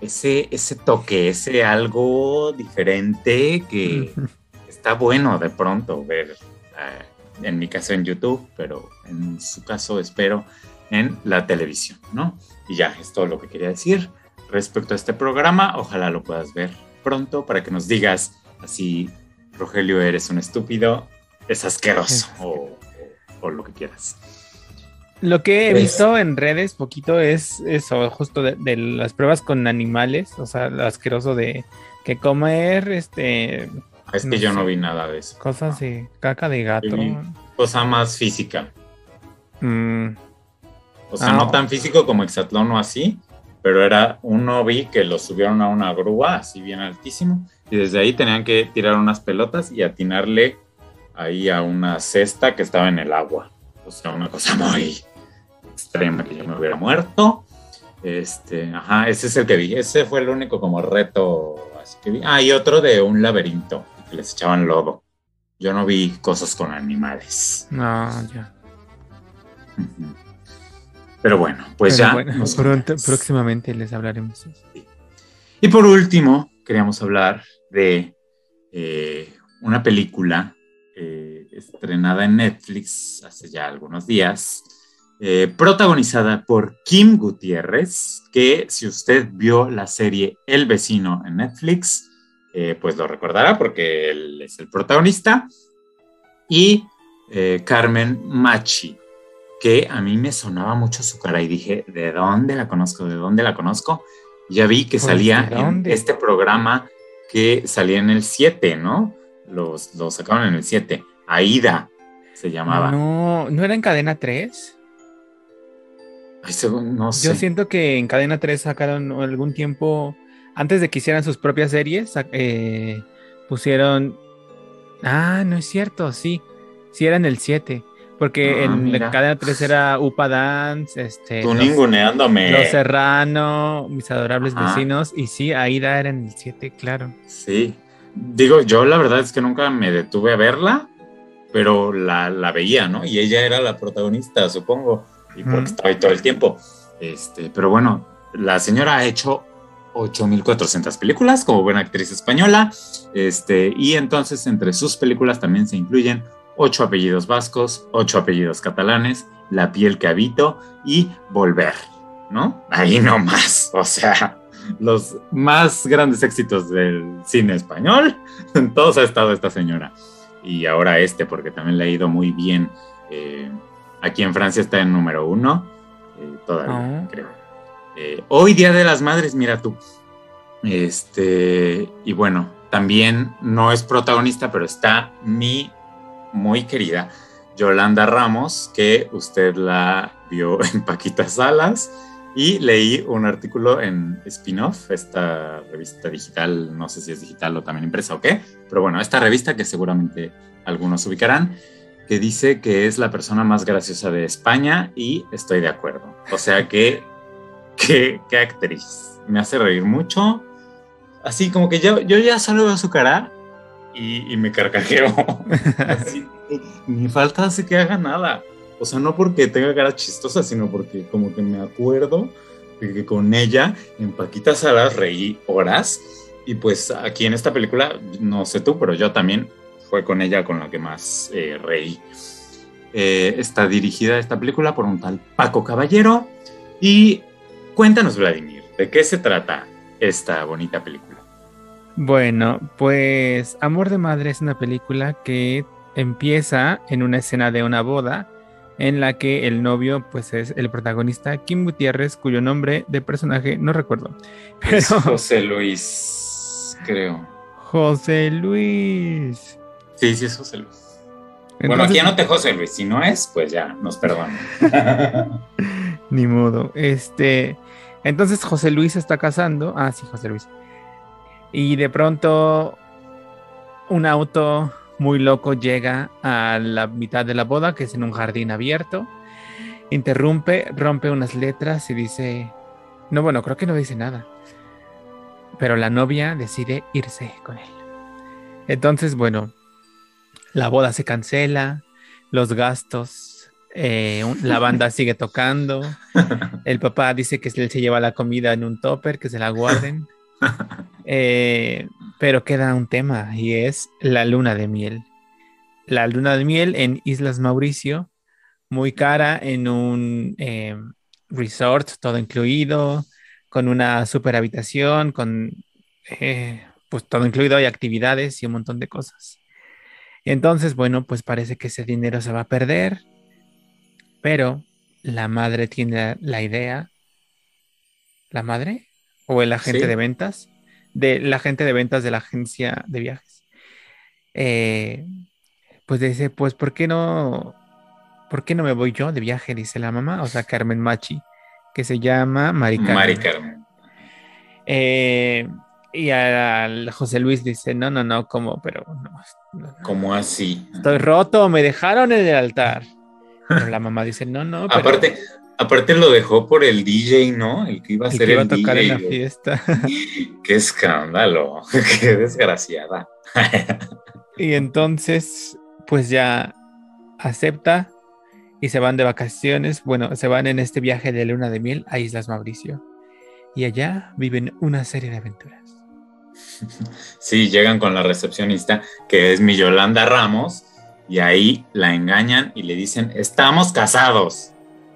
ese, ese toque, ese algo diferente que está bueno de pronto ver, eh, en mi caso en YouTube, pero en su caso espero en la televisión, ¿no? Y ya, es todo lo que quería decir respecto a este programa. Ojalá lo puedas ver pronto para que nos digas así, Rogelio, eres un estúpido, es asqueroso o, o- o lo que quieras. Lo que he Pues- visto en redes poquito es eso, justo de, de las pruebas con animales, o sea, lo asqueroso de que comer, este, Es que No yo no vi nada de eso. cosas de caca de gato. Cosa más física. Mm, O sea, Ah. no tan físico como Exatlón o así, pero era uno vi que lo subieron a una grúa así bien altísimo y desde ahí tenían que tirar unas pelotas y atinarle ahí a una cesta que estaba en el agua. O sea, una cosa muy extrema que yo me hubiera muerto. Este, ajá, ese es el que vi. Ese fue el único como reto así que vi. Ah, y otro de un laberinto que les echaban lodo. Yo no vi cosas con animales. no, ya. Ujú. Pero bueno, pues ya. próximamente les hablaremos. Y por último, queríamos hablar de eh, una película eh, estrenada en Netflix hace ya algunos días, eh, protagonizada por Kim Gutiérrez, que si usted vio la serie El vecino en Netflix, pues lo recordará porque él es el protagonista, y Carmen Machi, que a mí me sonaba mucho su cara y dije, ¿de dónde la conozco? ¿De dónde la conozco? Ya vi que pues, salía en este programa que salía en el 7, ¿no? Los, los sacaron en el 7. Aida se llamaba. No, ¿no era en cadena 3? Ay, según, no sé. Yo siento que en cadena 3 sacaron algún tiempo, antes de que hicieran sus propias series, eh, pusieron... Ah, no es cierto, sí. Sí era en el 7. Porque ah, en la cadena 3 era Upa Dance, este. Tú ninguneándome. Los Serrano, mis adorables vecinos. Y sí, Aida era en el 7, claro. Sí. Digo, yo la verdad es que nunca me detuve a verla, pero la, veía, ¿no? Y ella era la protagonista, supongo. Y porque estaba ahí todo el tiempo. Este, pero bueno, la señora ha hecho 8.400 películas como buena actriz española. Este, y entonces entre sus películas también se incluyen ocho apellidos vascos, ocho apellidos catalanes, La piel que habito y Volver, ¿no? Ahí no más, o sea, los más grandes éxitos del cine español, todos ha estado esta señora. Y ahora este, porque también le ha ido muy bien. Eh, aquí en Francia está en número uno, eh, todavía, ah. creo. Eh, hoy Día de las Madres, mira tú. Este, y bueno, también no es protagonista, pero está mi muy querida, Yolanda Ramos, que usted la vio en Paquitas Salas. Y leí un artículo en Spin-off, esta revista digital, no sé si es digital o también impresa o qué, pero bueno, esta revista que seguramente algunos ubicarán, que dice que es la persona más graciosa de España y estoy de acuerdo. O sea que, qué actriz. Me hace reír mucho. Así como que yo, yo ya solo veo su cara y, me carcajeo. ni falta hace que haga nada. O sea, no porque tenga cara chistosa, sino porque como que me acuerdo de que con ella en Paquita Salas reí horas. Y pues aquí en esta película, no sé tú, pero yo también fue con ella con la que más eh, reí. Eh, está dirigida esta película por un tal Paco Caballero. Y cuéntanos, Vladimir, ¿de qué se trata esta bonita película? Bueno, pues Amor de Madre es una película que empieza en una escena de una boda en la que el novio pues es el protagonista Kim Gutiérrez cuyo nombre de personaje no recuerdo. Es José Luis, creo. José Luis. Sí, sí es José Luis. bueno, aquí anote José Luis, si no es, pues ya, nos perdonan. Ni modo. Este, entonces José Luis está casando. Ah, sí, José Luis y de pronto un auto muy loco llega a la mitad de la boda, que es en un jardín abierto. Interrumpe, rompe unas letras y dice, no, bueno, creo que no dice nada. Pero la novia decide irse con él. Entonces, bueno, la boda se cancela, los gastos, eh, la banda sigue tocando, el papá dice que él se lleva la comida en un topper, que se la guarden. Eh, pero queda un tema y es la luna de miel. La luna de miel en Islas Mauricio, muy cara, en un eh, resort, todo incluido, con una super habitación, con eh, pues todo incluido, hay actividades y un montón de cosas. Entonces, bueno, pues parece que ese dinero se va a perder, pero la madre tiene la idea. ¿La madre? O el agente de ventas, de la agente de ventas de la agencia de viajes. Eh, pues dice, pues, ¿por qué no? ¿Por qué no me voy yo de viaje? Dice la mamá, o sea, Carmen Machi, que se llama Mari Carmen. Mari Carmen. Eh, y al José Luis dice, no, no, no, ¿cómo? Pero no, ¿Cómo así? Estoy roto, me dejaron en el altar. Pero la mamá dice, no, no. Aparte, Aparte lo dejó por el DJ, ¿no? El que iba a ser el, que iba a tocar en la fiesta. Qué escándalo, qué desgraciada. y entonces, pues ya acepta y se van de vacaciones, bueno, se van en este viaje de luna de miel a Islas Mauricio. Y allá viven una serie de aventuras. Sí, llegan con la recepcionista, que es mi Yolanda Ramos, y ahí la engañan y le dicen, estamos casados,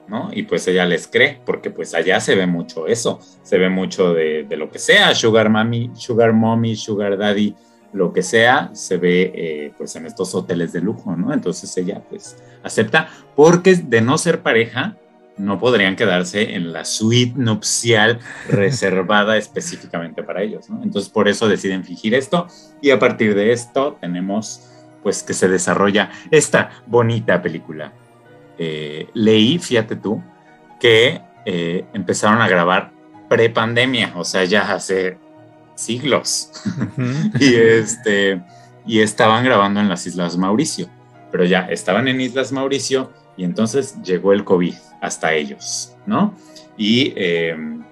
¿no? Y pues ella les cree, porque pues allá se ve mucho eso, se ve mucho de, de lo que sea, sugar mami, sugar mommy, sugar daddy, lo que sea, se ve eh, pues en estos hoteles de lujo, ¿no? Entonces ella pues acepta, porque de no ser pareja, no podrían quedarse en la suite nupcial reservada específicamente para ellos, ¿no? Entonces por eso deciden fingir esto y a partir de esto tenemos pues que se desarrolla esta bonita película. Eh, leí, fíjate tú, que eh, empezaron a grabar pre-pandemia, o sea, ya hace siglos. y, este, y estaban grabando en las Islas Mauricio, pero ya estaban en Islas Mauricio y entonces llegó el COVID hasta ellos, ¿no? Y em,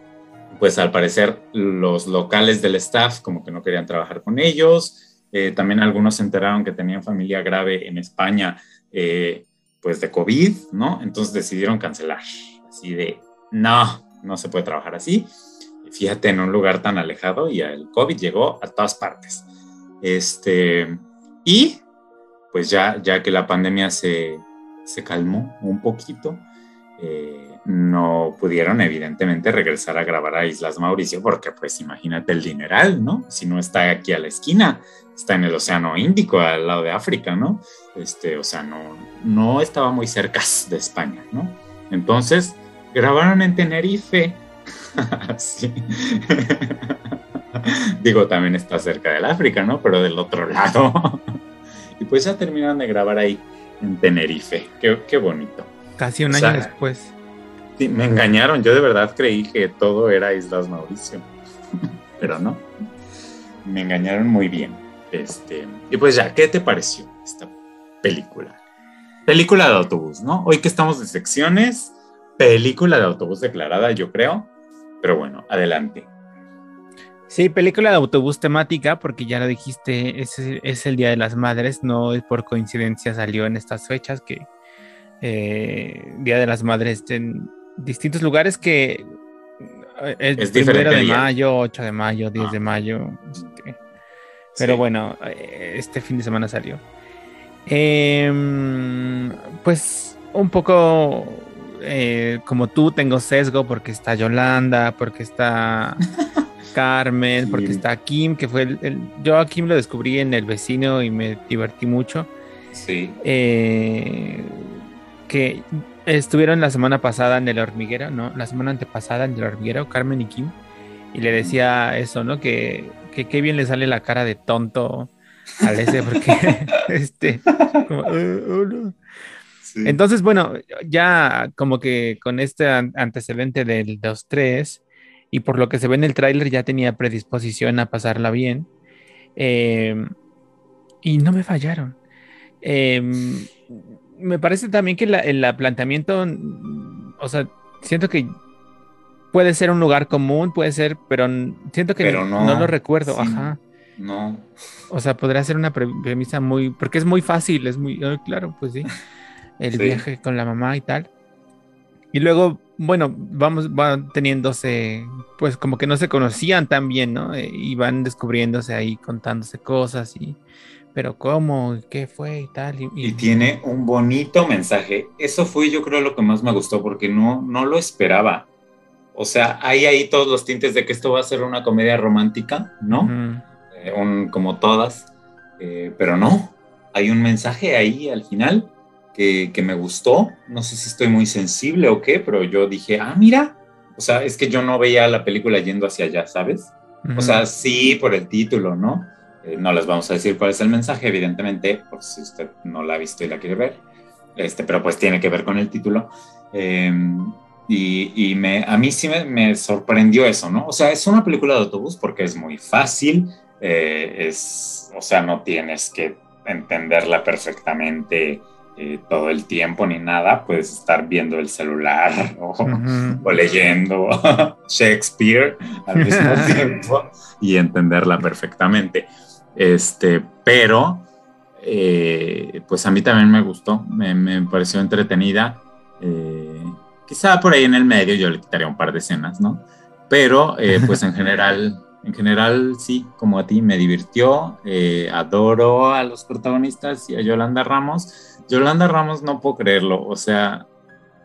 pues al parecer los locales del staff como que no querían trabajar con ellos, eh, también algunos se enteraron que tenían familia grave en España, eh, pues de COVID, ¿no? Entonces decidieron cancelar, así de, no, no se puede trabajar así fíjate, en un lugar tan alejado y el COVID llegó a todas partes. Este, y pues ya, ya que la pandemia se, se calmó un poquito, eh, no pudieron evidentemente regresar a grabar a Islas Mauricio porque pues imagínate el dineral, ¿no? Si no está aquí a la esquina, está en el Océano Índico, al lado de África, ¿no? Este, o sea, no, no estaba muy cerca de España, ¿no? Entonces, grabaron en Tenerife sí. Digo, también está cerca del África, ¿no? Pero del otro lado. y pues ya terminaron de grabar ahí en Tenerife. Qué, bonito. Casi un año después. Me engañaron. Yo de verdad creí que todo era Islas Mauricio. Pero no. Me engañaron muy bien. Este, y pues ya, ¿qué te pareció esta película? Película de autobús, ¿no? Hoy que estamos de secciones, película de autobús declarada, yo creo. Pero bueno, adelante. Sí, película de autobús temática, porque ya lo dijiste, es, es el Día de las Madres, no es por coincidencia salió en estas fechas que eh, Día de las Madres en distintos lugares que eh, es, primero de mayo, 8 de mayo, 10 de ah. mayo. Este, pero bueno, este fin de semana salió. Em, pues un poco eh, como tú tengo sesgo porque está Yolanda, porque está Carmen, porque está Kim, que fue el, Yo a Kim lo descubrí en El Vecino y me divertí mucho. Sí. Eh, que estuvieron la semana pasada en El Hormiguero, ¿no? La semana antepasada en El Hormiguero, Carmen y Kim. Y le decía eso, ¿no? Que, que qué bien le sale la cara de tonto al ese, porque este. Como, oh, no. Entonces, bueno, ya como que con este antecedente del 2-3 y por lo que se ve en el tráiler ya tenía predisposición a pasarla bien. Em, y no me fallaron. Em, me parece también que el planteamiento, o sea, siento que puede ser un lugar común, puede ser, pero siento que no, lo recuerdo, ajá. No. O sea, podría ser una premisa muy, porque es muy fácil, es muy, claro, pues sí el viaje con la mamá y tal. Y luego, bueno, vamos, van teniéndose, pues como que no se conocían tan bien, ¿no? Eh, y van descubriéndose ahí, contándose cosas y, pero cómo, qué fue y tal. Y, tiene un bonito mensaje. Eso fue yo creo lo que más me gustó porque no, no lo esperaba. O sea, hay ahí todos los tintes de que esto va a ser una comedia romántica, ¿no? Eh, como todas, eh, pero no, hay un mensaje ahí al final que, me gustó. No sé si estoy muy sensible o qué, pero yo dije, ah, mira. O sea, es que yo no veía la película yendo hacia allá, ¿sabes? O sea, sí, por el título, ¿no? Eh, no les vamos a decir cuál es el mensaje, evidentemente, por si usted no la ha visto y la quiere ver. Este, pero pues tiene que ver con el título. Em, y, y me, a mí sí me, sorprendió eso, ¿no? O sea, es una película de autobús porque es muy fácil, eh, es, o sea, no tienes que entenderla perfectamente eh, todo el tiempo ni nada, puedes estar viendo el celular o, leyendo Shakespeare al mismo tiempo y entenderla perfectamente. Este, pero, eh, pues a mí también me gustó, me, pareció entretenida. Eh, quizá por ahí en el medio yo le quitaría un par de escenas, ¿no? Pero eh, pues en general, en general sí, como a ti me divirtió, eh, adoro a los protagonistas y a Yolanda Ramos. Yolanda Ramos no puedo creerlo, o sea,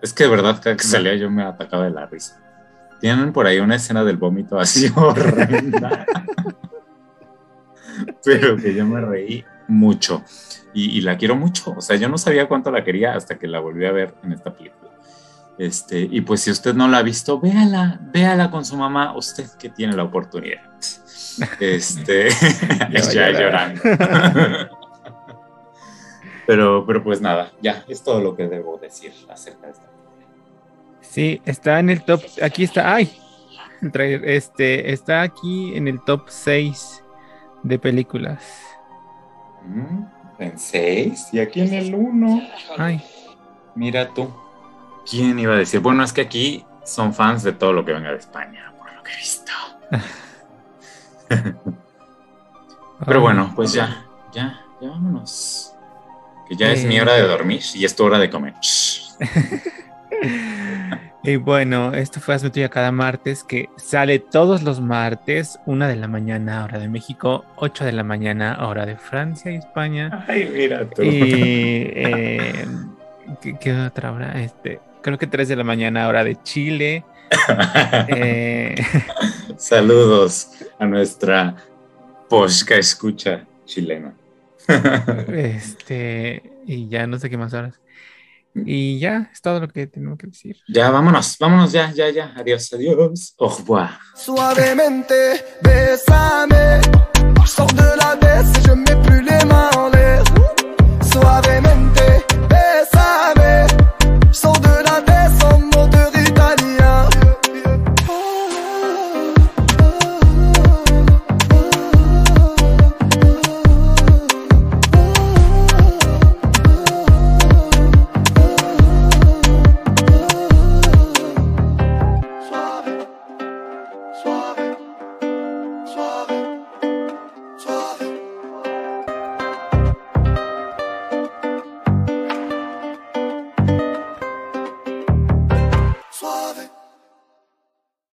es que de verdad cada que salía yo me atacaba de la risa. Tienen por ahí una escena del vómito así horrenda. Pero que yo me reí mucho. Y, la quiero mucho. O sea, yo no sabía cuánto la quería hasta que la volví a ver en esta película. Este, y pues si usted no la ha visto, véala, véala con su mamá, usted que tiene la oportunidad. Este, ya llorando. pero, pero pues nada, ya, es todo lo que debo decir acerca de esta Sí, está en el top. Aquí está. ¡Ay! Este, está aquí en el top 6 de películas. Mm, en 6 y aquí en el 1. Ay. Mira tú. ¿Quién iba a decir? Bueno, es que aquí son fans de todo lo que venga de España, por lo que he visto. Pero bueno, pues ya, ya, ya vámonos. Que ya es mi eh, hora de dormir y es tu hora de comer. Y bueno, esto fue Hazme Tuya cada martes, que sale todos los martes, una de la mañana, hora de México, 8 de la mañana, hora de Francia y España. Ay, mira tú. Y, eh, ¿qué, otra hora? Este, creo que 3 de la mañana, hora de Chile. Eh, Saludos a nuestra posca escucha chilena. este, y ya no sé qué más horas. Y ya, es todo lo que tengo que decir. Ya, vámonos, vámonos, ya, ya, ya. Adiós, adiós. Au revoir. Suavemente, besame. Sors de la baisse et je mets plus les mains en l'air. Suavemente.